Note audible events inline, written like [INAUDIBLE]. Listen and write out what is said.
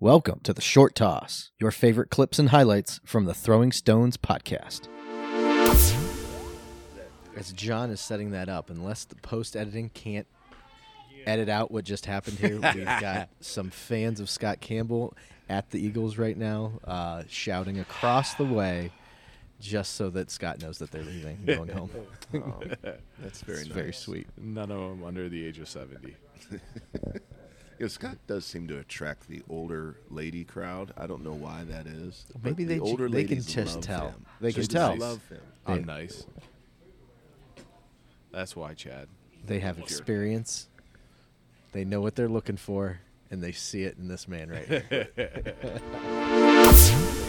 Welcome to the Short Toss, your favorite clips and highlights from the Throwing Stones podcast. As John is setting that up, unless the post editing can't edit out what just happened here, we've [LAUGHS] got some fans of Scott Campbell at the Eagles right now, uh, shouting across the way, just so that Scott knows that they're leaving, and going home. [LAUGHS] Oh, that's very It's nice. very sweet. None of them under the age of 70. [LAUGHS] You know, Scott does seem to attract the older lady crowd. I don't know why that is. but Maybe the they ju- older they can ladies just love tell. him. They can Just tell. Love him. I'm nice. That's why, Chad. They have experience. They know what they're looking for, and they see it in this man right here. [LAUGHS]